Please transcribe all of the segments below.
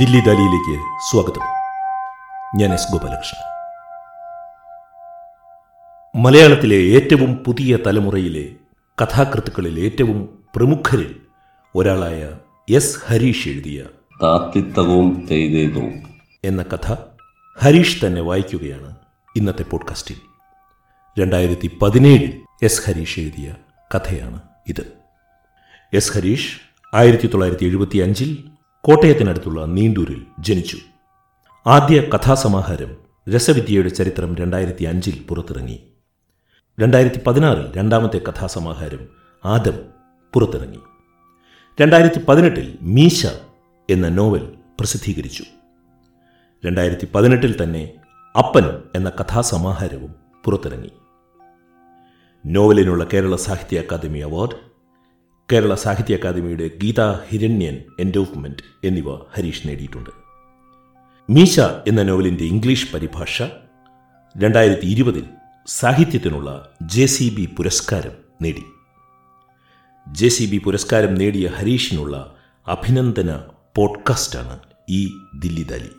ദില്ലി ദാലിയിലേക്ക് സ്വാഗതം. ഞാൻ എസ് ഗോപാലകൃഷ്ണൻ. മലയാളത്തിലെ ഏറ്റവും പുതിയ തലമുറയിലെ കഥാകൃത്തുക്കളിൽ ഏറ്റവും പ്രമുഖരിൽ ഒരാളായ എസ് ഹരീഷ് എഴുതിയ താത്തിത്തവും എന്ന കഥ ഹരീഷ് തന്നെ വായിക്കുകയാണ് ഇന്നത്തെ പോഡ്കാസ്റ്റിൽ. രണ്ടായിരത്തി പതിനേഴിൽ എസ് ഹരീഷ് എഴുതിയ കഥയാണ് ഇത്. എസ് ഹരീഷ് ആയിരത്തി തൊള്ളായിരത്തി എഴുപത്തി അഞ്ചിൽ കോട്ടയത്തിനടുത്തുള്ള നീണ്ടൂരിൽ ജനിച്ചു. ആദ്യ കഥാസമാഹാരം രസവിദ്യയുടെ ചരിത്രം രണ്ടായിരത്തി അഞ്ചിൽ പുറത്തിറങ്ങി. രണ്ടായിരത്തി പതിനാറിൽ രണ്ടാമത്തെ കഥാസമാഹാരം ആദം പുറത്തിറങ്ങി. രണ്ടായിരത്തി പതിനെട്ടിൽ മീശ എന്ന നോവൽ പ്രസിദ്ധീകരിച്ചു. രണ്ടായിരത്തി പതിനെട്ടിൽ തന്നെ അപ്പൻ എന്ന കഥാസമാഹാരവും പുറത്തിറങ്ങി. നോവലിനുള്ള കേരള സാഹിത്യ അക്കാദമി അവാർഡ് കേരള സാഹിത്യ അക്കാദമിയുടെ ഗീതാ ഹിരണ്യൻ എൻഡോവ്മെന്റ് എന്നിവ ഹരീഷ് നേടിയിട്ടുണ്ട്. മീശ എന്ന നോവലിന്റെ ഇംഗ്ലീഷ് പരിഭാഷ രണ്ടായിരത്തി ഇരുപതിൽ സാഹിത്യത്തിനുള്ള ജെ സി ബി പുരസ്കാരം നേടി. ജെ സി ബി പുരസ്കാരം നേടിയ ഹരീഷിനുള്ള അഭിനന്ദന പോഡ്കാസ്റ്റാണ് ഈ ദില്ലി ദാലി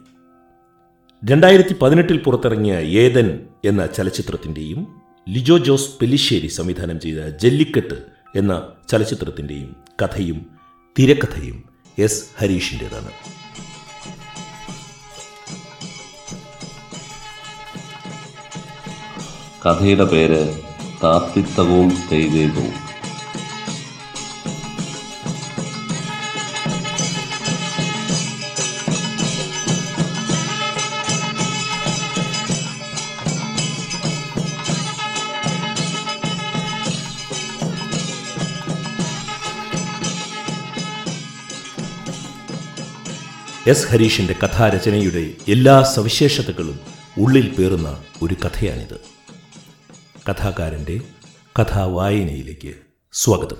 രണ്ടായിരത്തി പതിനെട്ടിൽ പുറത്തിറങ്ങിയ ഏതൻ എന്ന ചലച്ചിത്രത്തിന്റെയും ലിജോ ജോസ് പെല്ലിശ്ശേരി സംവിധാനം ചെയ്ത ജല്ലിക്കെട്ട് എന്ന ചലച്ചിത്രത്തിന്റെയും കഥയും തിരക്കഥയും എസ് ഹരീഷിന്റെതാണ് കഥയുടെ പേര് താത്തിത്തകവും തെയ്തേതവും എസ് ഹരീഷിന്റെ കഥാരചനയുടെ എല്ലാ സവിശേഷതകളും ഉള്ളിൽ പേറുന്ന ഒരു കഥയാണിത്. കഥാകാരന്റെ കഥാവായനയിലേക്ക് സ്വാഗതം.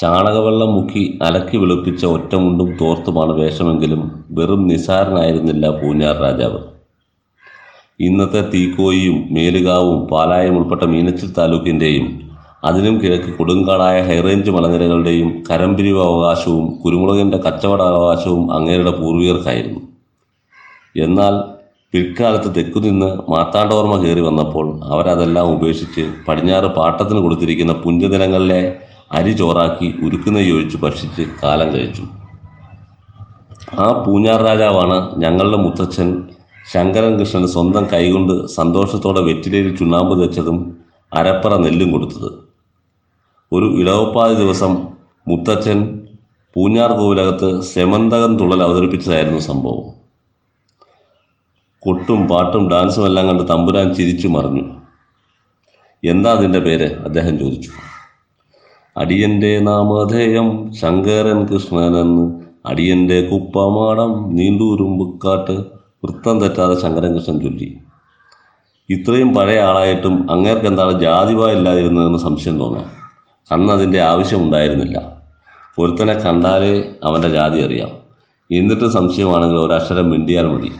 ചാണകവെള്ളം മുക്കി അലക്കി വെളുപ്പിച്ച ഒറ്റമുണ്ടും തോർത്തുമാണ് വേഷമെങ്കിലും വെറും നിസാരനായിരുന്നില്ല പൂഞ്ഞാർ രാജാവ്. ഇന്നത്തെ തീക്കോയിയും മേലുകാവും പാലായം ഉൾപ്പെട്ട മീനച്ചിൽ താലൂക്കിന്റെയും അതിനും കിഴക്ക് കൊടുങ്കാടായ ഹൈറേഞ്ച് മലനിരകളുടെയും കരംപിരിവ് അവകാശവും കുരുമുളകിന്റെ കച്ചവട അവകാശവും അങ്ങേരുടെ പൂർവികർക്കായിരുന്നു. എന്നാൽ പിൽക്കാലത്ത് തെക്കുനിന്ന് മാത്താണ്ടോർമ്മ കയറി വന്നപ്പോൾ അവരതെല്ലാം ഉപേക്ഷിച്ച് പടിഞ്ഞാറ് പാട്ടത്തിന് കൊടുത്തിരിക്കുന്ന പുഞ്ചദിനങ്ങളിലെ അരി ചോറാക്കി ഉരുക്കുനെയ്യ് ഒഴിച്ച് ഭക്ഷിച്ച് കാലം കഴിച്ചു. ആ പൂഞ്ഞാർ രാജാവാണ് ഞങ്ങളുടെ മുത്തച്ഛൻ ശങ്കരൻ കൃഷ്ണൻ സ്വന്തം കൈകൊണ്ട് സന്തോഷത്തോടെ വെറ്റിലയിൽ ചുണ്ണാമ്പ് തെച്ചതും അരപ്പറ നെല്ലും കൊടുത്തത്. ഒരു ഇളവപ്പാതി ദിവസം മുത്തച്ഛൻ പൂഞ്ഞാർ കോവിലകത്ത് സെമന്തകം തുള്ളൽ അവതരിപ്പിച്ചതായിരുന്നു സംഭവം. കൊട്ടും പാട്ടും ഡാൻസും എല്ലാം കണ്ട് തമ്പുരാൻ ചിരിച്ചു മറിഞ്ഞു. എന്താ അതിന്റെ പേര്? അദ്ദേഹം ചോദിച്ചു. അടിയന്റെ നാമധേയം ശങ്കരൻ കൃഷ്ണനെന്ന് അടിയന്റെ കുപ്പമാടം നീണ്ടൂരുമ്പുക്കാട്ട് വൃത്തം തെറ്റാതെ ശങ്കരൻ കൃഷ്ണൻ ചൊല്ലി. ഇത്രയും പഴയ ആളായിട്ടും അങ്ങേർക്ക് എന്താണ് ജാതിവായില്ലാതിരുന്നതെന്ന് സംശയം തോന്നാം. അന്ന് അതിന്റെ ആവശ്യമുണ്ടായിരുന്നില്ല. ഒരുത്തനെ കണ്ടാലേ അവന്റെ ജാതി അറിയാം. എന്നിട്ട് സംശയമാണെങ്കിൽ ഒരക്ഷരം മിണ്ടിയാൽ മതി.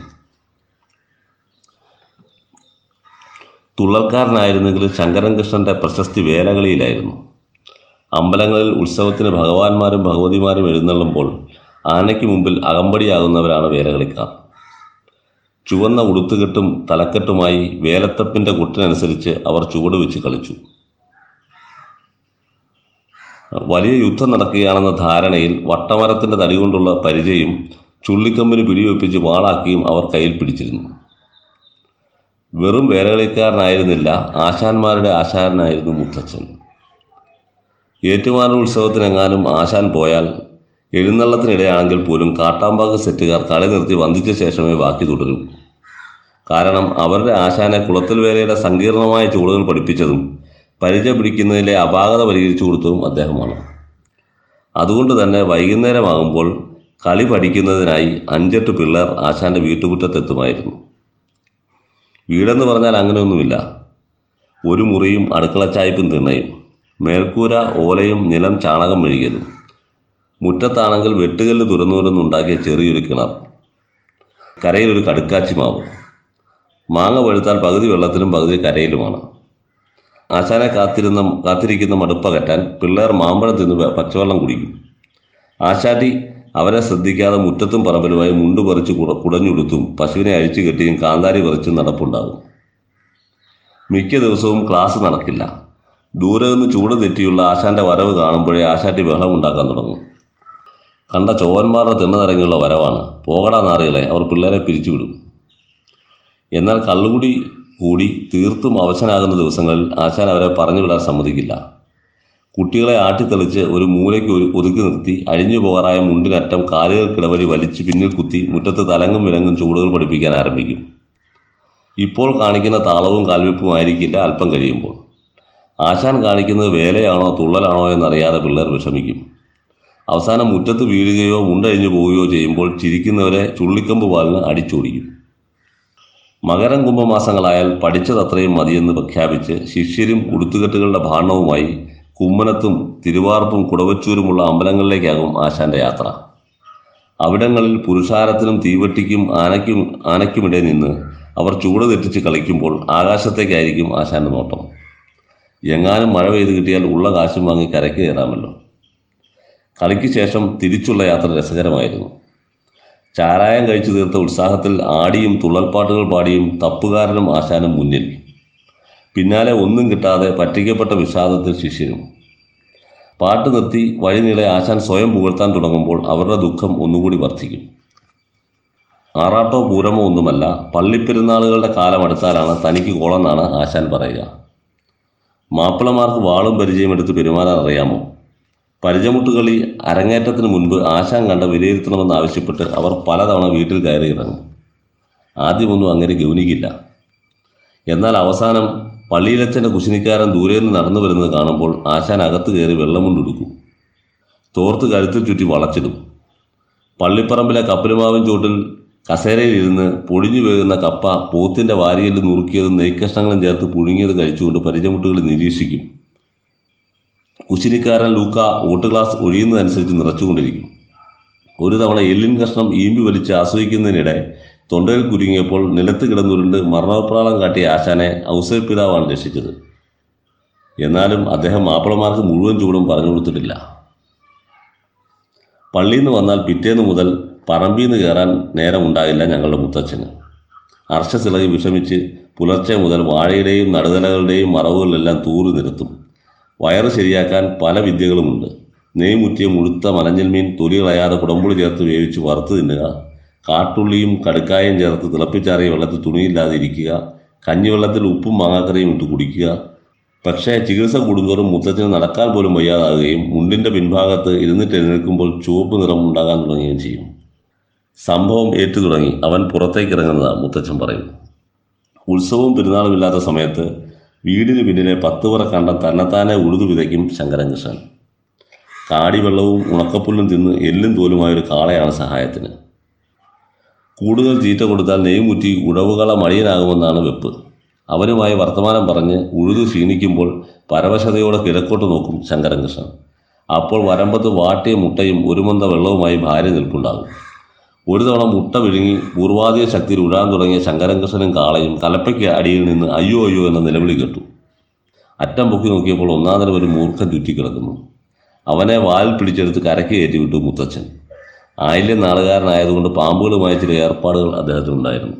തുള്ളൽക്കാരനായിരുന്നെങ്കിൽ ശങ്കരൻ കൃഷ്ണന്റെ പ്രശസ്തി വേലകളിയിലായിരുന്നു. അമ്പലങ്ങളിൽ ഉത്സവത്തിന് ഭഗവാന്മാരും ഭഗവതിമാരും എഴുന്നള്ളുമ്പോൾ ആനയ്ക്ക് മുമ്പിൽ അകമ്പടിയാകുന്നവരാണ് വേലകളിക്കാർ. ചുവന്ന ഉടുത്തുകെട്ടും തലക്കെട്ടുമായി വേലത്തപ്പിന്റെ കുട്ടിനനുസരിച്ച് അവർ ചുവട് വെച്ച് കളിച്ചു. വലിയ യുദ്ധം നടക്കുകയാണെന്ന ധാരണയിൽ വട്ടമരത്തിന്റെ തടി കൊണ്ടുള്ള പരിചയം ചുള്ളിക്കമ്പിന് പിടിവെപ്പിച്ച് വാളാക്കിയും അവർ കയ്യിൽ പിടിച്ചിരുന്നു. വെറും വേലകളിക്കാരനായിരുന്നില്ല ആശാന്മാരുടെ ആശാരനായിരുന്നു മുത്തച്ഛൻ. ഏറ്റുമാനൂർ ഉത്സവത്തിനെങ്ങാനും ആശാൻ പോയാൽ എഴുന്നള്ളത്തിനിടെയാണെങ്കിൽ പോലും കാട്ടാമ്പാക്ക് സെറ്റുകാർ കളി നിർത്തി വന്ദിച്ച ശേഷമേ ബാക്കി തുടരൂ. കാരണം അവരുടെ ആശാനെ കുളത്തിൽ വേലയുടെ സങ്കീർണമായ ചൂടുകൾ പഠിപ്പിച്ചതും പരിചയ പിടിക്കുന്നതിലെ അപാകത പരിഹരിച്ചു കൊടുത്തതും അദ്ദേഹമാണ്. അതുകൊണ്ട് തന്നെ വൈകുന്നേരമാകുമ്പോൾ കളി പഠിക്കുന്നതിനായി അഞ്ചെട്ട് പിള്ളേർ ആശാന്റെ വീട്ടുമുറ്റത്തെത്തുമായിരുന്നു. വീടെന്ന് പറഞ്ഞാൽ അങ്ങനെയൊന്നുമില്ല. ഒരു മുറിയും അടുക്കളച്ചായ്പും തിണ്ണയും മേൽക്കൂര ഓലയും നിലം ചാണകം മെഴുകിയതും മുറ്റത്താണെങ്കിൽ വെട്ടുകല്ല് തുറന്നുവരുന്നുണ്ടാക്കിയ ചെറിയൊരു കിണർ കരയിലൊരു കടുക്കാച്ചി മാവ്. മാങ്ങ പഴുത്താൽ പകുതി വെള്ളത്തിലും പകുതി കരയിലുമാണ്. ആശാനെ കാത്തിരുന്ന കാത്തിരിക്കുന്ന മടുപ്പകറ്റാൻ പിള്ളേർ മാമ്പഴം തിന്ന് പച്ചവെള്ളം കുടിക്കും. ആശാട്ടി അവരെ ശ്രദ്ധിക്കാതെ മുറ്റത്തും പറമ്പിലുമായി മുണ്ട് പറിച്ച് കുട കുടഞ്ഞുടുത്തും പശുവിനെ അഴിച്ചു കെട്ടിയും കാന്താരി പറിച്ചും നടപ്പുണ്ടാകും. മിക്ക ദിവസവും ക്ലാസ് നടക്കില്ല. ദൂരെ നിന്ന് ചൂട് തെറ്റിയുള്ള ആശാന്റെ വരവ് കാണുമ്പോഴേ ആശാട്ടി ബഹളം ഉണ്ടാക്കാൻ തുടങ്ങും. കണ്ട ചോവന്മാരുടെ തിണ്ണനിറങ്ങിയുള്ള വരവാണ്. പോകടാ നാറികളെ അവർ പിള്ളേരെ പിരിച്ചുവിടും. എന്നാൽ കള്ളുകുടി കൂടി തീർത്തും അവശനാകുന്ന ദിവസങ്ങളിൽ ആശാൻ അവരെ പറഞ്ഞു വിടാൻ സമ്മതിക്കില്ല. കുട്ടികളെ ആട്ടിത്തെളിച്ച് ഒരു മൂലയ്ക്ക് ഒരു ഒതുക്കി നിർത്തി അഴിഞ്ഞു പോകാറായ മുണ്ടിനറ്റം കാലുകൾക്കിടവഴി വലിച്ച് പിന്നിൽ കുത്തി മുറ്റത്ത് തലങ്ങും വിലങ്ങും ചൂടുകൾ പഠിപ്പിക്കാൻ ആരംഭിക്കും. ഇപ്പോൾ കാണിക്കുന്ന താളവും കാൽവെപ്പും ആയിരിക്കില്ല അല്പം കഴിയുമ്പോൾ. ആശാൻ കാണിക്കുന്നത് വേലയാണോ തുള്ളലാണോ എന്നറിയാതെ പിള്ളേർ വിഷമിക്കും. അവസാനം മുറ്റത്ത് വീഴുകയോ മുണ്ടഴിഞ്ഞു പോവുകയോ ചെയ്യുമ്പോൾ ചിരിക്കുന്നവരെ ചുള്ളിക്കമ്പ് പാലിന് അടിച്ചോടിക്കും. മകരം കുംഭമാസങ്ങളായാൽ പഠിച്ചതത്രയും മതിയെന്ന് പ്രഖ്യാപിച്ച് ശിഷ്യരും ഉടുത്തുകെട്ടുകളുടെ ഭാണവുമായി കുമ്മനത്തും തിരുവാർപ്പും കുടവച്ചൂരുമുള്ള അമ്പലങ്ങളിലേക്കാകും ആശാന്റെ യാത്ര. അവിടങ്ങളിൽ പുരുഷാരത്തിനും തീവട്ടിക്കും ആനയ്ക്കും ആനയ്ക്കുമിടെ നിന്ന് അവർ ചൂട് തെറ്റിച്ച് കളിക്കുമ്പോൾ ആകാശത്തേക്കായിരിക്കും ആശാന്റെ നോട്ടം. എങ്ങാനും മഴ പെയ്ത് കിട്ടിയാൽ ഉള്ള കാശും വാങ്ങി കരയ്ക്ക് കയറാമല്ലോ. കളിക്ക് ശേഷം തിരിച്ചുള്ള യാത്ര രസകരമായിരുന്നു. ചാരായം കഴിച്ചു തീർത്ത ഉത്സാഹത്തിൽ ആടിയും തുള്ളൽപ്പാട്ടുകൾ പാടിയും തപ്പുകാരനും ആശാനും മുന്നിൽ. പിന്നാലെ ഒന്നും കിട്ടാതെ പറ്റിക്കപ്പെട്ട വിഷാദത്തിൽ ശിഷ്യനും പാട്ട് നിർത്തി വഴിനീളെ ആശാൻ സ്വയം പുകഴ്ത്താൻ തുടങ്ങുമ്പോൾ അവരുടെ ദുഃഖം ഒന്നുകൂടി വർദ്ധിക്കും. ആറാട്ടോ പൂരമോ ഒന്നുമല്ല പള്ളിപ്പെരുന്നാളുകളുടെ കാലമടുത്താലാണ് തനിക്ക് കോളെന്നാണ് ആശാൻ പറയുക. മാപ്പിളമാർക്ക് വാളും പരിചയമെടുത്ത് പെരുമാറാൻ അറിയാമോ? പരിചമുട്ടുകളി അരങ്ങേറ്റത്തിന് മുൻപ് ആശാൻ കണ്ട വിലയിരുത്തണമെന്ന് ആവശ്യപ്പെട്ട് അവർ പലതവണ വീട്ടിൽ കയറി ഇറങ്ങും. ആദ്യമൊന്നും അങ്ങനെ ഗൗനിക്കില്ല. എന്നാൽ അവസാനം പള്ളിയിലച്ഛന്റെ കുശിനിക്കാരൻ ദൂരെ നിന്ന് നടന്നു വരുന്നത് കാണുമ്പോൾ ആശാൻ അകത്ത് കയറി വെള്ളമുണ്ടെടുക്കും. തോർത്ത് കഴുത്തിൽ ചുറ്റി വളച്ചിടും. പള്ളിപ്പറമ്പിലെ കപ്പലുമാവിൻ കസേരയിൽ ഇരുന്ന് പൊടിഞ്ഞു വീഴുന്ന കപ്പ പോത്തിന്റെ വാരിയിൽ നുറുക്കിയതും നെയ്ക്കഷ്ണങ്ങളും ചേർത്ത് പുഴുങ്ങിയത് കഴിച്ചുകൊണ്ട് പരിചമുട്ടുകൾ നിരീക്ഷിക്കും. കുശിനിക്കാരൻ ലൂക്ക വോട്ട് ഗ്ലാസ് ഒഴിയുന്നതനുസരിച്ച് നിറച്ചുകൊണ്ടിരിക്കും. ഒരു തവണ എല്ലിൻ കഷ്ണം ഈമ്പി വലിച്ച് ആസ്വദിക്കുന്നതിനിടെ തൊണ്ടയിൽ കുരുങ്ങിയപ്പോൾ നിലത്ത് കിടന്നുരുണ്ട് മരണപ്രാളം കാട്ടിയ ആശാനെ ഔസേപ്പിതാവാണ് രക്ഷിച്ചത്. എന്നാലും അദ്ദേഹം മാപ്പിളമാർക്ക് മുഴുവൻ ചൂടും പറഞ്ഞു കൊടുത്തിട്ടില്ല. പള്ളിയിൽ നിന്ന് വന്നാൽ പിറ്റേന്ന് മുതൽ പറമ്പിൽ നിന്ന് കയറാൻ നേരമുണ്ടാകില്ല ഞങ്ങളുടെ മുത്തച്ഛന്. അർഷസിളകി വിഷമിച്ച് പുലർച്ചെ മുതൽ വാഴയുടെയും നടുതലകളുടെയും മറവുകളിലെല്ലാം തൂറി നിരത്തും വയറ് ശരിയാക്കാൻ പല വിദ്യകളുമുണ്ട്. നെയ്മുറ്റിയ മുഴുത്ത മലഞ്ഞൽ മീൻ തൊലി കളയാതെ കുടമ്പുളി ചേർത്ത് വേവിച്ച് വറുത്ത് തിന്നുക. കാട്ടുള്ളിയും കടുക്കായും ചേർത്ത് തിളപ്പിച്ചാറിയ വെള്ളത്തിൽ തുണിയില്ലാതെ ഇരിക്കുക. കഞ്ഞിവെള്ളത്തിൽ ഉപ്പും മാങ്ങാക്കറിയും ഇട്ട് കുടിക്കുക. പക്ഷേ ചികിത്സ കൂടുന്തോറും മുത്തച്ഛന് നടക്കാൻ പോലും വയ്യാതാകുകയും മുണ്ടിന്റെ പിൻഭാഗത്ത് ഇരുന്നിട്ട് എഴുന്നേൽക്കുമ്പോൾ ചുവപ്പ് നിറം ഉണ്ടാകാൻ തുടങ്ങുകയും ചെയ്യും. സംഭവം ഏറ്റു തുടങ്ങി. അവൻ പുറത്തേക്ക് ഇറങ്ങുന്നതാണ് മുത്തച്ഛൻ പറയുന്നു. ഉത്സവവും പെരുന്നാളും ഇല്ലാത്ത സമയത്ത് വീടിന് പിന്നിലെ പത്ത് പറ കണ്ടം തന്നെത്താനെ ഉഴുതു വിതയ്ക്കും ശങ്കരൻകൃഷ്ണൻ കാടിവെള്ളവും ഉണക്കപ്പുല്ലും തിന്ന് എല്ലും തോലുമായൊരു കാളയാണ് സഹായത്തിന്. കൂടുതൽ തീറ്റ കൊടുത്താൽ നെയ്മുറ്റി ഉടവുകള മടിയനാകുമെന്നാണ് വെപ്പ്. അവനുമായി വർത്തമാനം പറഞ്ഞ് ഉഴുതു ക്ഷീണിക്കുമ്പോൾ പരവശതയോടെ കിഴക്കോട്ട് നോക്കും ശങ്കരൻകൃഷ്ണൻ അപ്പോൾ വരമ്പത്ത് വാട്ടിയ മുട്ടയും ഒരുമന്ത വെള്ളവുമായി ഭാര്യ നിൽപ്പുണ്ടാകും. ഒരു തവണ മുട്ട വിഴുങ്ങി പൂർവാധിക ശക്തിയിൽ ഉഴാൻ തുടങ്ങിയ ശങ്കരൻകൃഷ്ണനും കാളയും തലപ്പയ്ക്ക് അടിയിൽ നിന്ന് അയ്യോ അയ്യോ എന്ന നിലവിളി കേട്ടു. അറ്റം പൊക്കി നോക്കിയപ്പോൾ ഒന്നാന്തരം ഒരു മൂർഖൻ ചുറ്റിക്കിടക്കുന്നു. അവനെ വാൽ പിടിച്ചെടുത്ത് കരയ്ക്ക് കയറ്റി വിട്ടു മുത്തച്ഛൻ. ആയില്യം നാളുകാരനായതുകൊണ്ട് പാമ്പുകളുമായി ചില ഏർപ്പാടുകൾ അദ്ദേഹത്തിനുണ്ടായിരുന്നു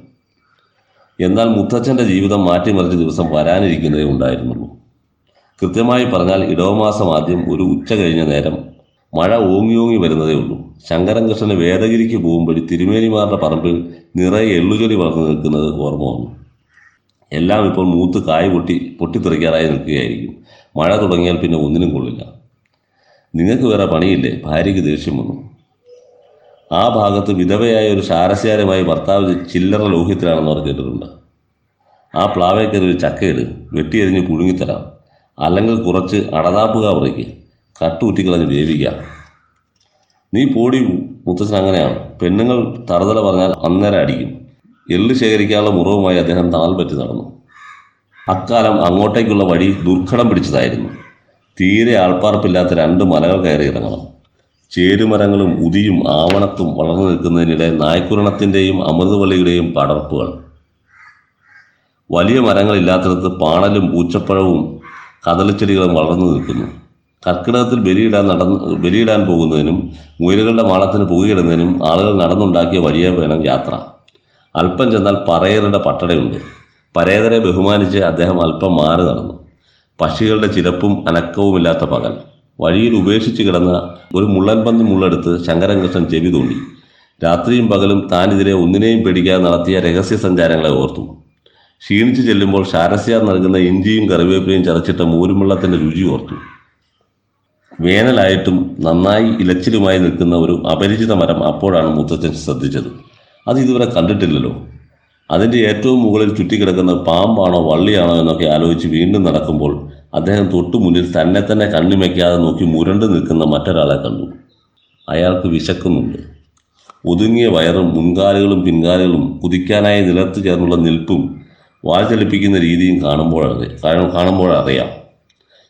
എന്നാൽ മുത്തച്ഛന്റെ ജീവിതം മാറ്റിമറിച്ച ദിവസം വരാനിരിക്കുന്നതേ ഉണ്ടായിരുന്നുള്ളൂ. കൃത്യമായി പറഞ്ഞാൽ ഇടവമാസം ആദ്യം ഒരു ഉച്ച കഴിഞ്ഞ നേരം മഴ ഓങ്ങി ഓങ്ങി വരുന്നതേ ഉള്ളൂ. ശങ്കരൻകൃഷ്ണന് വേദഗിരിക്ക് പോകുമ്പോൾ തിരുമേനിമാരുടെ പറമ്പിൽ നിറയെ എള്ളുചൊലി വളർന്നു നിൽക്കുന്നത് ഓർമ്മ വന്നു. എല്ലാം ഇപ്പോൾ മൂത്ത് കായ് പൊട്ടി പൊട്ടിത്തെറിക്കാറായി നിൽക്കുകയായിരിക്കും. മഴ തുടങ്ങിയാൽ പിന്നെ ഒന്നിനും കൊള്ളില്ല. നിങ്ങൾക്ക് വേറെ പണിയില്ലേ? ഭാര്യയ്ക്ക് ദേഷ്യം വന്നു. ആ ഭാഗത്ത് വിധവയായ ഒരു ശാരസ്യാരമായി ഭർത്താവ് ചില്ലറ ലോഹ്യത്തിലാണെന്ന് കേട്ടിട്ടുണ്ട്. ആ പ്ലാവേക്കത് ഒരു ചക്കയിട് വെട്ടിയെറിഞ്ഞ് പുഴുങ്ങിത്തരാം. അല്ലെങ്കിൽ കുറച്ച് അടതാപ്പുക പറിക്ക്. കട്ടുകുറ്റിക്കളഞ്ഞ് വേവിക്കാം. നീ പോടി മുത്തച്ഛൻ അങ്ങനെയാണ്. പെണ്ണുങ്ങൾ തറുതല പറഞ്ഞാൽ അന്നേരം അടിക്കും. എള്ള് ശേഖരിക്കാനുള്ള മുറവുമായി അദ്ദേഹം താൽ പറ്റി നടന്നു. അക്കാലം അങ്ങോട്ടേക്കുള്ള വഴി ദുർഘടം പിടിച്ചതായിരുന്നു. തീരെ ആൾപ്പാർപ്പില്ലാത്ത രണ്ട് മലകൾ കയറി ഇറങ്ങണം. ചേരുമരങ്ങളും ഉതിയും ആവണത്തും വളർന്നു നിൽക്കുന്നതിനിടെ നായ്ക്കുരണത്തിന്റെയും അമൃതവള്ളിയുടെയും പടർപ്പുകൾ. വലിയ മരങ്ങളില്ലാത്തിടത്ത് പാണലും പൂച്ചപ്പഴവും കദളിച്ചെടികളും വളർന്നു നിൽക്കുന്നു. കർക്കിടകത്തിൽ ബലിയിടാൻ നടന്ന് ബലിയിടാൻ പോകുന്നതിനും മുയലുകളുടെ മാളത്തിന് പുകയിടുന്നതിനും ആളുകൾ നടന്നുണ്ടാക്കിയ വലിയ വേണം യാത്ര. അല്പം ചെന്നാൽ പറയരുടെ പട്ടടയുണ്ട്. പരേതരെ ബഹുമാനിച്ച് അദ്ദേഹം അല്പം മാറി നടന്നു. പക്ഷികളുടെ ചിലപ്പും അനക്കവുമില്ലാത്ത പകൽ. വഴിയിൽ ഉപേക്ഷിച്ച് കിടന്ന ഒരു മുള്ളൻപന്തി മുള്ളെടുത്ത് ശങ്കരൻകൃഷ്ണൻ ചെവി തോണ്ടി രാത്രിയും പകലും താനെതിരെ ഒന്നിനെയും പേടിക്കാതെ നടത്തിയ രഹസ്യ സഞ്ചാരങ്ങളെ ഓർത്തു. ക്ഷീണിച്ചു ചെല്ലുമ്പോൾ ഷാരസ്യാർ നൽകുന്ന ഇഞ്ചിയും കറിവേപ്പിലയും ചതച്ചിട്ട മൂരുമുള്ളത്തിന്റെ രുചി ഓർത്തു. വേനലായിട്ടും നന്നായി ഇലച്ചിലുമായി നിൽക്കുന്ന ഒരു അപരിചിത മരം അപ്പോഴാണ് മുത്തച്ഛൻ ശ്രദ്ധിച്ചത്. അത് ഇതുവരെ കണ്ടിട്ടില്ലല്ലോ. അതിന്റെ ഏറ്റവും മുകളിൽ ചുറ്റിക്കിടക്കുന്ന പാമ്പാണോ വള്ളിയാണോ എന്നൊക്കെ ആലോചിച്ച് വീണ്ടും നടക്കുമ്പോൾ അദ്ദേഹം തൊട്ടു മുന്നിൽ തന്നെ തന്നെ കണ്ണിമയ്ക്കാതെ നോക്കി മുരണ്ടു നിൽക്കുന്ന മറ്റൊരാളെ കണ്ടു. അയാൾക്ക് വിശക്കുന്നുണ്ട്. ഒതുങ്ങിയ വയറും മുൻകാലുകളും പിൻകാലുകളും കുതിക്കാനായി നിലത്ത് ചേർന്നുള്ള നിൽപ്പും വാൽ ചലിപ്പിക്കുന്ന രീതിയും കാരണം കാണുമ്പോഴറിയാം.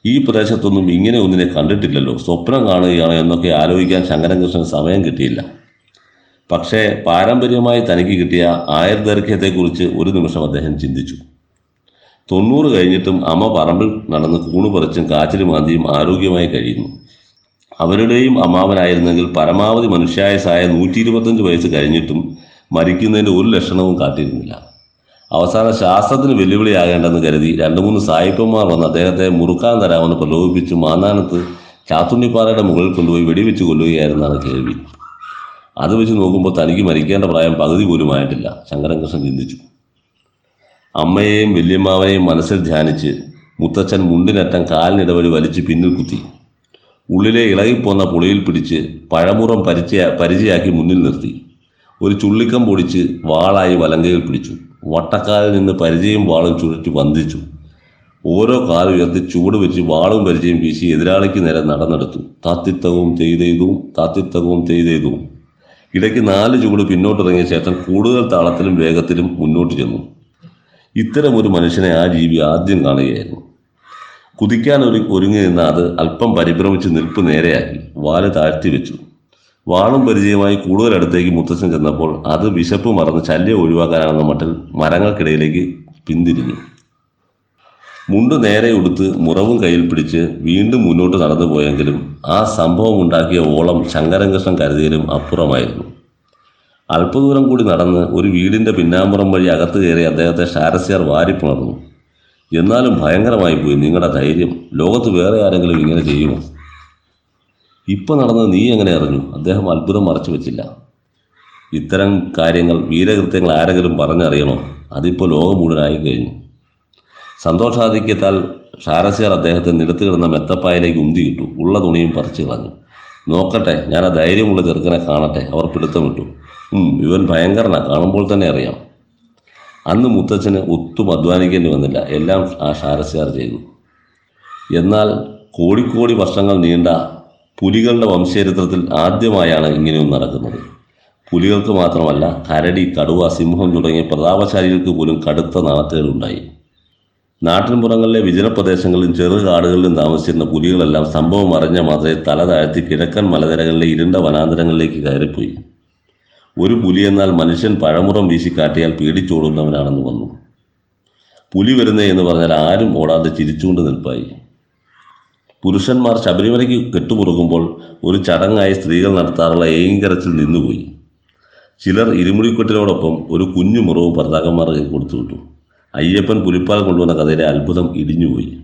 ഈ പ്രദേശത്തൊന്നും ഇങ്ങനെ ഒന്നിനെ കണ്ടിട്ടില്ലല്ലോ. സ്വപ്നം കാണുകയാണ് എന്നൊക്കെ ആലോചിക്കാൻ ശങ്കരൻകൃഷ്ണന് സമയം കിട്ടിയില്ല. പക്ഷേ പാരമ്പര്യമായി തനിക്ക് കിട്ടിയ ആയുർദൈർഘ്യത്തെക്കുറിച്ച് ഒരു നിമിഷം അദ്ദേഹം ചിന്തിച്ചു. തൊണ്ണൂറ് കഴിഞ്ഞിട്ടും അമ്മ പറമ്പിൽ നടന്ന് കൂണു പറിച്ചും കാച്ചിലും മാന്തിയും ആരോഗ്യമായി കഴിയുന്നു. അവരുടെയും അമ്മാവനായിരുന്നെങ്കിൽ പരമാവധി മനുഷ്യായസായ നൂറ്റി ഇരുപത്തഞ്ച് വയസ്സ് കഴിഞ്ഞിട്ടും മരിക്കുന്നതിന്റെ ഒരു ലക്ഷണവും കാട്ടിയിരുന്നില്ല അവസാന ശാസ്ത്രത്തിന് വെല്ലുവിളിയാകേണ്ടെന്ന് കരുതി രണ്ട് മൂന്ന് സായിപ്പന്മാർ വന്ന് അദ്ദേഹത്തെ മുറുക്കാൻ തരാമെന്ന് പ്രലോഭിപ്പിച്ച് മാന്നാനത്ത് ചാത്തുണ്ണിപ്പാറയുടെ മുകളിൽ കൊണ്ടുപോയി വെടിവെച്ച് കൊല്ലുകയായിരുന്നാണ് കേൾവി. അത് വെച്ച് നോക്കുമ്പോൾ തനിക്ക് മരിക്കേണ്ട പ്രായം പകുതി പോലുമായിട്ടില്ല. ശങ്കരകൃഷ്ണൻ ചിന്തിച്ചു. അമ്മയെയും വല്യമ്മാവനെയും മനസ്സിൽ ധ്യാനിച്ച് മുത്തച്ഛൻ മുണ്ടിനറ്റം കാലിനിടവഴി വലിച്ച് പിന്നിൽ കുത്തി. ഉള്ളിലെ ഇളകിപ്പോന്ന പുളിയിൽ പിടിച്ച് പഴമുറം പരിചയ പരിചയാക്കി മുന്നിൽ നിർത്തി. ഒരു ചുള്ളിക്കം പൊടിച്ച് വാളായി വലങ്കയിൽ പിടിച്ചു. വട്ടക്കാലിൽ നിന്ന് പരിചയം വാളും ചുഴറ്റി വന്ദിച്ചു. ഓരോ കാൽ ഉയർത്തി ചൂട് വെച്ച് വാളും പരിചയം വീശി എതിരാളിക്ക് നേരെ നടന്നെടുത്തു. താത്തിത്തവും ചെയ്തെയ്തും താത്തിത്തവും ചെയ്തെയ്തും ഇടയ്ക്ക് നാല് ചൂട് പിന്നോട്ടിറങ്ങിയ ശേഷം കൂടുതൽ താളത്തിലും വേഗത്തിലും മുന്നോട്ട് ചെന്നു. ഇത്തരം ഒരു മനുഷ്യനെ ആ ജീവി ആദ്യം കാണുകയായിരുന്നു. കുതിക്കാൻ ഒരു ഒരുങ്ങി നിന്ന അത് അല്പം പരിഭ്രമിച്ച് നിൽപ്പ് നേരെയാക്കി വാൽ താഴ്ത്തി വെച്ചു. വാളും പരിചയമായി കൂടുതൽ അടുത്തേക്ക് മുത്തച്ഛൻ ചെന്നപ്പോൾ അത് വിശപ്പ് മറന്ന് ശല്യം ഒഴിവാക്കാനാണെന്ന മട്ടിൽ മരങ്ങൾക്കിടയിലേക്ക് പിന്തിരിഞ്ഞു. മുണ്ട് നേരെ ഉടുത്ത് മുറവും കയ്യിൽ പിടിച്ച് വീണ്ടും മുന്നോട്ട് നടന്നു പോയെങ്കിലും ആ സംഭവം ഉണ്ടാക്കിയ ഓളം ശങ്കരൻകൃഷ്ണൻ കരുതിയതിലും അപ്പുറമായിരുന്നു. അല്പദൂരം കൂടി നടന്ന് ഒരു വീടിന്റെ പിന്നാമ്പുറം വഴി അകത്ത് കയറി അദ്ദേഹത്തെ ഷാരസ്യാർ വാരിപ്പുണർന്നു എന്നാലും ഭയങ്കരമായി പോയി. നിങ്ങളുടെ ധൈര്യം. ലോകത്ത് വേറെ ആരെങ്കിലും ഇങ്ങനെ ചെയ്യുമോ? ഇപ്പൊ നടന്നത് നീ എങ്ങനെ അറിഞ്ഞു? അദ്ദേഹം അത്ഭുതം മറച്ചു വെച്ചില്ല. ഇത്തരം കാര്യങ്ങൾ വീരകൃത്യങ്ങൾ ആരെങ്കിലും പറഞ്ഞറിയണോ? അതിപ്പോൾ ലോകം മുഴുവനായി കഴിഞ്ഞു. സന്തോഷാധിക്യത്താൽ ഷാരസിയാർ അദ്ദേഹത്തെ നിലത്ത് കിടന്ന മെത്തപ്പായയിലേക്ക് ഉന്തിയിട്ടു ഉള്ള തുണിയും പറിച്ചു കളഞ്ഞു. നോക്കട്ടെ ഞാൻ ആ ധൈര്യമുള്ള ചെറുക്കനെ കാണട്ടെ. അവർ പിടുത്തമിട്ടു ഇവൻ ഭയങ്കരനാ. കാണുമ്പോൾ തന്നെ അറിയാം. അന്ന് മുത്തച്ഛന് ഒത്തും അധ്വാനിക്കേണ്ടി വന്നില്ല. എല്ലാം ആ ഷാരസിയാർ ചെയ്തു. എന്നാൽ കോടിക്കോടി വർഷങ്ങൾ നീണ്ട പുലികളുടെ വംശചരിത്രത്തിൽ ആദ്യമായാണ് ഇങ്ങനെയൊന്നും നടക്കുന്നത്. പുലികൾക്ക് മാത്രമല്ല കരടി കടുവ സിംഹം തുടങ്ങിയ പ്രതാപശാലികൾക്ക് പോലും കടുത്ത നാണക്കേടുണ്ടായി. നാട്ടിൻപുറങ്ങളിലെ വിജനപ്രദേശങ്ങളിലും ചെറു കാടുകളിലും താമസിച്ചിരുന്ന പുലികളെല്ലാം സംഭവം അറിഞ്ഞ മാത്രമേ തല താഴ്ത്തി കിഴക്കൻ മലനിരകളിലെ ഇരുണ്ട വനാന്തരങ്ങളിലേക്ക് കയറിപ്പോയി. ഒരു പുലി എന്നാൽ മനുഷ്യൻ പഴമുറം വീശി കാട്ടിയാൽ പേടിച്ചോടുന്നവനാണെന്ന് വന്നു. പുലി വരുന്നേ എന്ന് പറഞ്ഞാൽ ആരും ഓടാതെ ചിരിച്ചുകൊണ്ട് നിൽപ്പായി. പുരുഷന്മാർ ശബരിമലയ്ക്ക് കെട്ടുമുറുകുമ്പോൾ ഒരു ചടങ്ങായി സ്ത്രീകൾ നടത്താറുള്ള ഏങ്കരച്ചിൽ നിന്നുപോയി. ചിലർ ഇരുമുടിക്കെട്ടിനോടൊപ്പം ഒരു കുഞ്ഞു മുറവ് ഭർത്താക്കന്മാർ കൊടുത്തു വിട്ടു അയ്യപ്പൻ പുലിപ്പാൽ കൊണ്ടുവന്ന കഥയിലെ അത്ഭുതം ഇടിഞ്ഞുപോയി.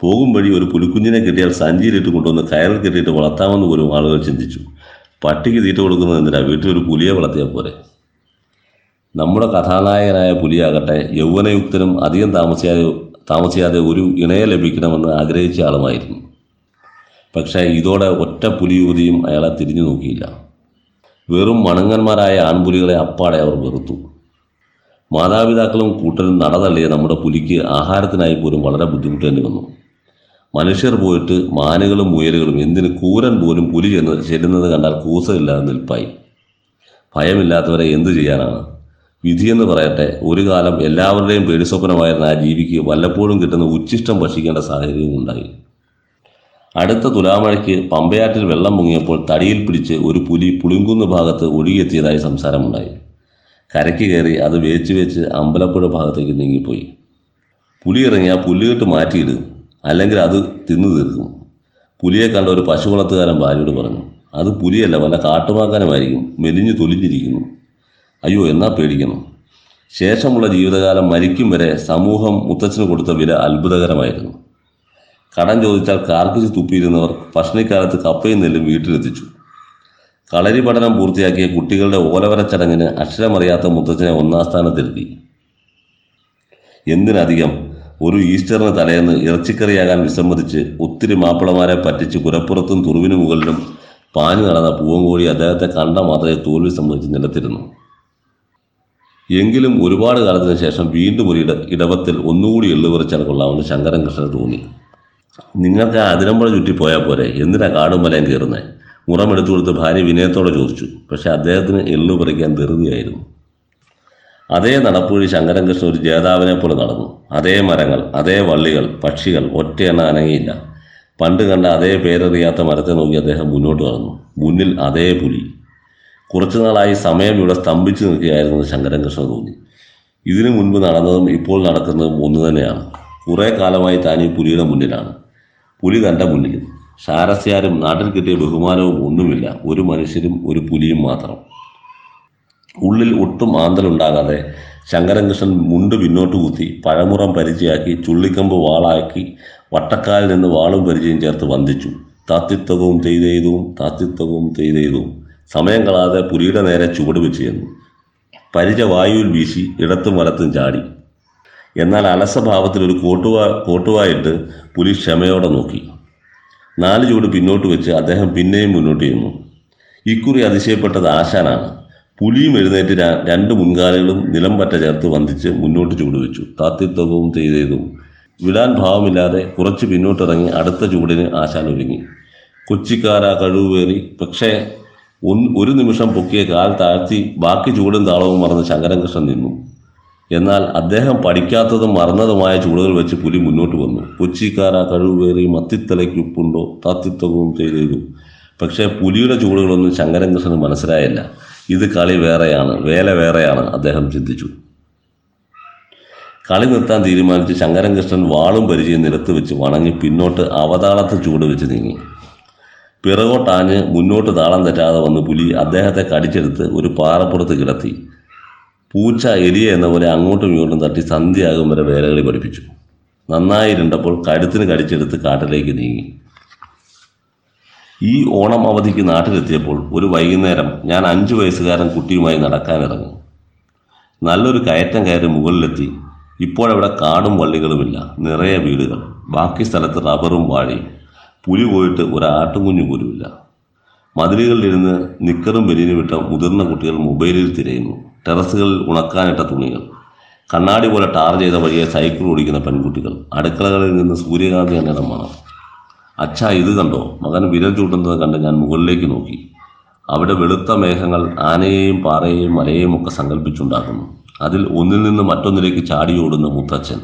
പോകും വഴി ഒരു പുലിക്കുഞ്ഞിനെ കിട്ടിയാൽ സഞ്ചിയിലിട്ട് കൊണ്ടുവന്ന് കയറിൽ കെട്ടിയിട്ട് വളർത്താമെന്ന് പോലും ആളുകൾ ചിന്തിച്ചു. പട്ടിക്ക് തീറ്റ കൊടുക്കുന്നത് എന്തിനാ? വീട്ടിൽ ഒരു പുലിയെ വളർത്തിയാൽ പോരെ? നമ്മുടെ കഥാനായകനായ പുലിയാകട്ടെ യൗവനയുക്തനും അധികം താമസിയാതെ താമസിയാതെ ഒരു ഇണയെ ലഭിക്കണമെന്ന് ആഗ്രഹിച്ച ആളുമായിരുന്നു. പക്ഷേ ഇതോടെ ഒറ്റ പുലിയൂതിയും അയാളെ തിരിഞ്ഞു നോക്കിയില്ല. വെറും മണങ്ങന്മാരായ ആൺപുലികളെ അപ്പാടെ അവർ വെറുത്തു. മാതാപിതാക്കളും കൂട്ടരും നടതള്ളിയ നമ്മുടെ പുലിക്ക് ആഹാരത്തിനായി പോലും വളരെ ബുദ്ധിമുട്ടേണ്ടി വന്നു. മനുഷ്യർ പോയിട്ട് മാനുകളും മുയലുകളും എന്തിന് കൂരൻ പോലും പുലി ചെന്ന് ചെല്ലുന്നത് കണ്ടാൽ കൂസമില്ലാതെ നിൽപ്പായി. ഭയമില്ലാത്തവരെ എന്തു ചെയ്യാനാണ്? വിധിയെന്ന് പറയട്ടെ ഒരു കാലം എല്ലാവരുടെയും പേടിസ്വപ്നമായിരുന്ന ആ ജീവിക്ക് വല്ലപ്പോഴും കിട്ടുന്ന ഉച്ചിഷ്ടം ഭക്ഷിക്കേണ്ട സാഹചര്യവും ഉണ്ടായി. അടുത്ത തുലാമഴയ്ക്ക് പമ്പയാറ്റിൽ വെള്ളം മുങ്ങിയപ്പോൾ തടിയിൽ പിടിച്ച് ഒരു പുലി പുളിങ്കുന്ന് ഭാഗത്ത് ഒഴുകിയെത്തിയതായി സംസാരമുണ്ടായി. കരയ്ക്ക് കയറി അത് വേച്ച് വെച്ച് അമ്പലപ്പുഴ ഭാഗത്തേക്ക് നീങ്ങിപ്പോയി. പുലി ഇറങ്ങി ആ പുല്ലുകെട്ട് മാറ്റിയിടും അല്ലെങ്കിൽ അത് തിന്നു തീർക്കും. പുലിയെ കണ്ട ഒരു പശു വളർത്തുകാരൻ ഭാര്യയോട് പറഞ്ഞു അത് പുലിയല്ല വല്ല കാട്ടുമാക്കാനുമായിരിക്കും മെലിഞ്ഞു തൊലിഞ്ഞിരിക്കുന്നു. അയ്യോ എന്നാ പേടിക്കുന്നു. ശേഷമുള്ള ജീവിതകാലം മരിക്കും വരെ സമൂഹം മുത്തച്ഛന് കൊടുത്ത വില അത്ഭുതകരമായിരുന്നു. കടം ചോദിച്ചാൽ കാർക്കിച്ച് തുപ്പിയിരുന്നവർ ഭക്ഷണിക്കാലത്ത് കപ്പയും നെല്ലും വീട്ടിലെത്തിച്ചു. കളരി പഠനം പൂർത്തിയാക്കിയ കുട്ടികളുടെ ഓലവര ചടങ്ങിന് അക്ഷരമറിയാത്ത മുത്തച്ഛനെ ഒന്നാം സ്ഥാനത്തെത്തി. എന്തിനധികം ഒരു ഈസ്റ്ററിന് തലേന്ന് ഇറച്ചിക്കറിയാകാൻ വിസമ്മതിച്ച് ഒത്തിരി മാപ്പിളമാരെ പറ്റിച്ച് പുരപ്പുറത്തും തുറുവിനു മുകളിലും പാഞ്ഞു നടന്ന പൂവങ്കോഴി അദ്ദേഹത്തെ കണ്ട മാത്രമേ തോൽവി സമ്മതിച്ച് നിലത്തിരുന്നു. എങ്കിലും ഒരുപാട് കാലത്തിന് ശേഷം വീണ്ടും ഒരു ഇട ഇടവത്തിൽ ഒന്നുകൂടി എള്ളുപറിച്ചാൽ കൊള്ളാമെന്ന് ശങ്കരൻ കൃഷ്ണൻ തോന്നി. നിങ്ങൾക്ക് ആ അതിരമ്പുഴ ചുറ്റി പോയാൽ പോരെ എന്തിനാ കാടും മലയും കയറുന്നത് മുറമെടുത്തു കൊടുത്ത് ഭാര്യ വിനയത്തോടെ ചോദിച്ചു. പക്ഷെ അദ്ദേഹത്തിന് എള്ളു പറിക്കാൻ ധൃതിയായിരുന്നു. അതേ നടപ്പുഴി ശങ്കരൻകൃഷ്ണൻ ഒരു ജേതാവിനെ പോലെ നടന്നു. അതേ മരങ്ങൾ അതേ വള്ളികൾ പക്ഷികൾ ഒറ്റയെണ്ണ അനങ്ങിയില്ല. പണ്ട് കണ്ട അതേ പേരറിയാത്ത മരത്തെ നോക്കി അദ്ദേഹം മുന്നോട്ട് നടന്നു മുന്നിൽ അതേ പുലി. കുറച്ചു നാളായി സമയം ഇവിടെ സ്തംഭിച്ചു നിൽക്കുകയായിരുന്നു ശങ്കരൻകൃഷ്ണൻ തോന്നി ഇതിനു മുൻപ് നടന്നതും ഇപ്പോൾ നടക്കുന്നതും ഒന്നു തന്നെയാണ്. കുറേ കാലമായി താൻ ഈ പുലിയുടെ മുന്നിലാണ്. പുലി തന്റെ മുന്നിലും ശാരസ്യാരും നാട്ടിൽ കിട്ടിയ ബഹുമാനവും ഒന്നുമില്ല. ഒരു മനുഷ്യരും ഒരു പുലിയും മാത്രം. ഉള്ളിൽ ഒട്ടും ആന്തലുണ്ടാകാതെ ശങ്കരൻകൃഷ്ണൻ മുണ്ട് പിന്നോട്ട് കുത്തി പഴമുറം പരിചയാക്കി ചുള്ളിക്കമ്പ് വാളാക്കി വട്ടക്കാലിൽ നിന്ന് വാളും പരിചയം ചേർത്ത് വന്ദിച്ചു. താത്തിത്തകവും ചെയ്തെയ്തും താത്തിത്തകവും തെയ്തെയ്തും. സമയം കളാതെ പുലിയുടെ നേരെ ചുവട് വെച്ച് ചെന്നു. പരിച വായുവിൽ വീശി ഇടത്തും വലത്തും ചാടി. എന്നാൽ അലസഭാവത്തിൽ ഒരു കോട്ടുവാ കോട്ടുവായിട്ട് പുലി ക്ഷമയോടെ നോക്കി. നാല് ചുവട് പിന്നോട്ട് വെച്ച് അദ്ദേഹം പിന്നെയും മുന്നോട്ട് ചെന്നു. ഇക്കുറി അതിശയപ്പെട്ടത് ആശാനാണ്. പുലിയും എഴുന്നേറ്റ് രണ്ട് മുൻകാലുകളും നിലം പറ്റ ചേർത്ത് വന്ദിച്ച് മുന്നോട്ട് ചുവട് വെച്ചു. താത്തിത്വവും ചെയ്തതും വിടാൻ ഭാവമില്ലാതെ കുറച്ച് പിന്നോട്ടിറങ്ങി അടുത്ത ചൂടിന് ആശാൻ ഒരുങ്ങി. കൊച്ചിക്കാരാ കഴിവേറി പക്ഷേ ഒരു നിമിഷം പൊക്കിയ കാൽ താഴ്ത്തി ബാക്കി ചൂടും താളവും മറന്ന് ശങ്കരൻകൃഷ്ണൻ നിന്നു. എന്നാൽ അദ്ദേഹം പഠിക്കാത്തതും മറന്നതുമായ ചൂടുകൾ വെച്ച് പുലി മുന്നോട്ട് വന്നു. കൊച്ചിക്കാര കഴിവേറി മത്തിത്തലയ്ക്ക് ഉപ്പുണ്ടോ? താത്തിത്വവും ചെയ്തു പക്ഷേ പുലിയുടെ ചൂടുകളൊന്നും ശങ്കരൻകൃഷ്ണന് മനസ്സിലായില്ല. ഇത് കളി വേറെയാണ് വേല വേറെയാണ് അദ്ദേഹം ചിന്തിച്ചു. കളി നിർത്താൻ തീരുമാനിച്ച് ശങ്കരൻകൃഷ്ണൻ വാളും പരിചയം നിരത്ത് വെച്ച് വണങ്ങി പിന്നോട്ട് അവതാളത്ത് ചൂട് വെച്ച് നീങ്ങി. പിറകോട്ടാഞ്ഞ് മുന്നോട്ട് താളം തെറ്റാതെ വന്ന് പുലി അദ്ദേഹത്തെ കടിച്ചെടുത്ത് ഒരു പാറപ്പുറത്ത് കിടത്തി. പൂച്ച എലിയ എന്ന പോലെ അങ്ങോട്ടും ഇങ്ങോട്ടും തട്ടി സന്ധ്യയാകും വരെ വേലകളി പഠിപ്പിച്ചു. നന്നായി ഇരുണ്ടപ്പോൾ കഴുത്തിന് കടിച്ചെടുത്ത് കാട്ടിലേക്ക് നീങ്ങി. ഈ ഓണം അവധിക്ക് നാട്ടിലെത്തിയപ്പോൾ ഒരു വൈകുന്നേരം ഞാൻ അഞ്ചു വയസ്സുകാരൻ കുട്ടിയുമായി നടക്കാനിറങ്ങി നല്ലൊരു കയറ്റം കയറി മുകളിലെത്തി. ഇപ്പോഴവിടെ കാടും വള്ളികളുമില്ല. നിറയെ വീടുകൾ. ബാക്കി സ്ഥലത്ത് റബ്ബറും വാഴയും. പുലി പോയിട്ട് ഒരാട്ടും കുഞ്ഞു പോലുമില്ല. മതിലുകളിലിരുന്ന് നിക്കറും ബനിയനും വിട്ട മുതിർന്ന കുട്ടികൾ മൊബൈലിൽ തിരയുന്നു. ടെറസുകളിൽ ഉണക്കാനിട്ട തുണികൾ. കണ്ണാടി പോലെ ടാർ ചെയ്ത വഴിയെ സൈക്കിൾ ഓടിക്കുന്ന പെൺകുട്ടികൾ. അടുക്കളകളിൽ നിന്ന് സൂര്യകാന്തി എന്ന ഇടമാണ് അച്ഛാ ഇത് കണ്ടോ? മകൻ വിരൽ ചൂട്ടുന്നത് കണ്ട് ഞാൻ മുകളിലേക്ക് നോക്കി. അവിടെ വെളുത്ത മേഘങ്ങൾ ആനയെയും പാറയെയും മലയെയും ഒക്കെ സങ്കല്പിച്ചുണ്ടാക്കുന്നു അതിൽ ഒന്നിൽ നിന്ന് മറ്റൊന്നിലേക്ക് ചാടിയോടുന്ന മുത്തച്ഛൻ.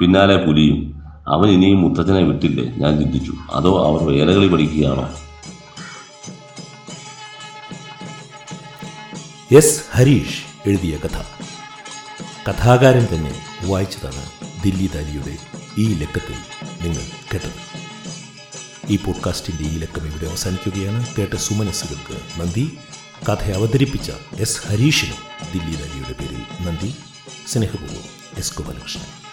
പിന്നാലെ പുലിയും. അവൻ ഇനിയും മുത്തച്ഛനെ വിട്ടില്ലേ? ഞാൻ ചിന്തിച്ചു. അതോ അവർ വേലകളി പഠിക്കുകയാണോ? എസ് ഹരീഷ് എഴുതിയ കഥ. കഥാകാരൻ തന്നെ വായിച്ചതാണ് ദില്ലി ദാലിയുടെ ഈ ലക്കത്തിൽ നിങ്ങൾ കേട്ടത്. ഈ പോഡ്കാസ്റ്റിന്റെ ഈ ലക്കം ഇവിടെ അവസാനിക്കുകയാണ്. കേട്ട സുമനസ്സുകൾക്ക് നന്ദി. കഥ അവതരിപ്പിച്ച എസ് ഹരീഷിനും ദില്ലി ദാലിയുടെ പേരിൽ നന്ദി. സ്നേഹപൂർവം എസ് ഗോപാലകൃഷ്ണൻ.